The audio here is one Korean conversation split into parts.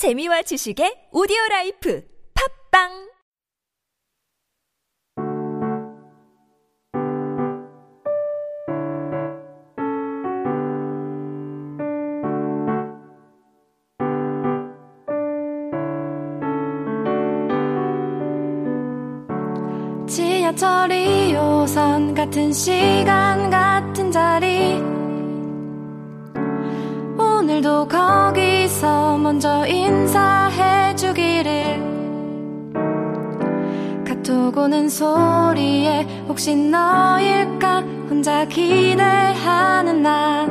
재미와 지식의 오디오 라이프 팝빵! 지하철 2호선 같은 시간 같은 자리. 오늘도 거기서 먼저 오는 소리에 혹시 너일까? 혼자 기대하는 나.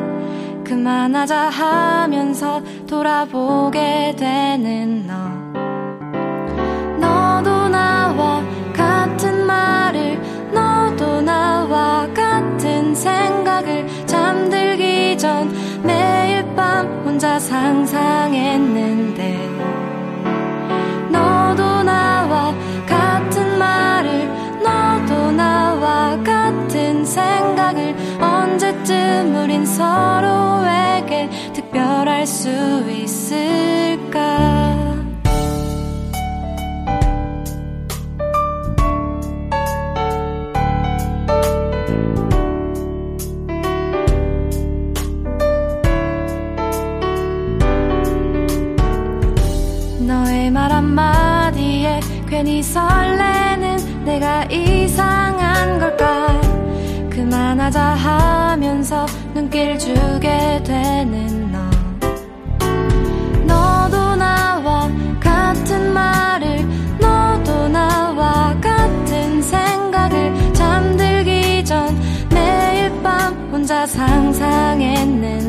그만하자 하면서 돌아보게 되는 너. 너도 나와 같은 말을 너도 나와 같은 생각을 잠들기 전 매일 밤 혼자 상상했는데 언제쯤 우린 서로에게 특별할 수 있을까? 너의 말 한마디에 괜히 설레 그만하자 하면서 눈길 주게 되는 너. 너도 나와 같은 말을 너도 나와 같은 생각을 잠들기 전 매일 밤 혼자 상상했는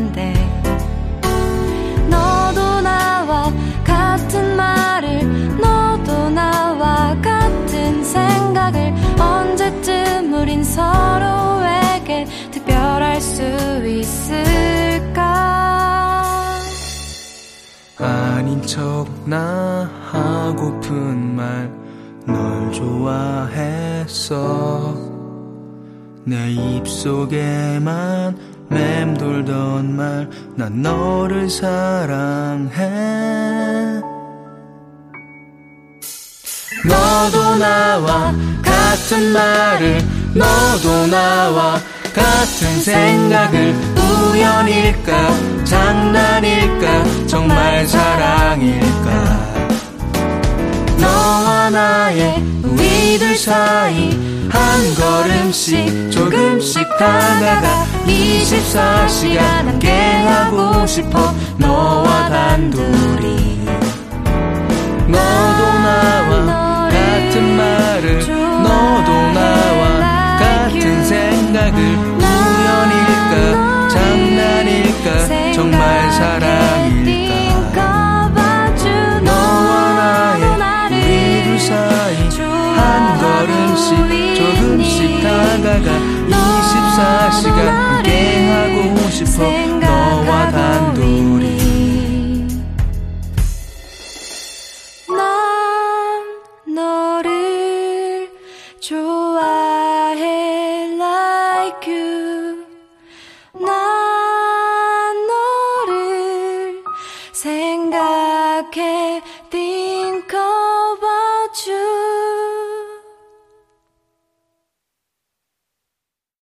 척 나 하고픈 말 널 좋아했어 내 입속에만 맴돌던 말 난 너를 사랑해. 너도 나와 같은 말을 너도 나와 같은 생각을 나의 우리들 사이 한 걸음씩 조금씩 다가가 24시간 함께하고 싶어. 너와 단둘이 한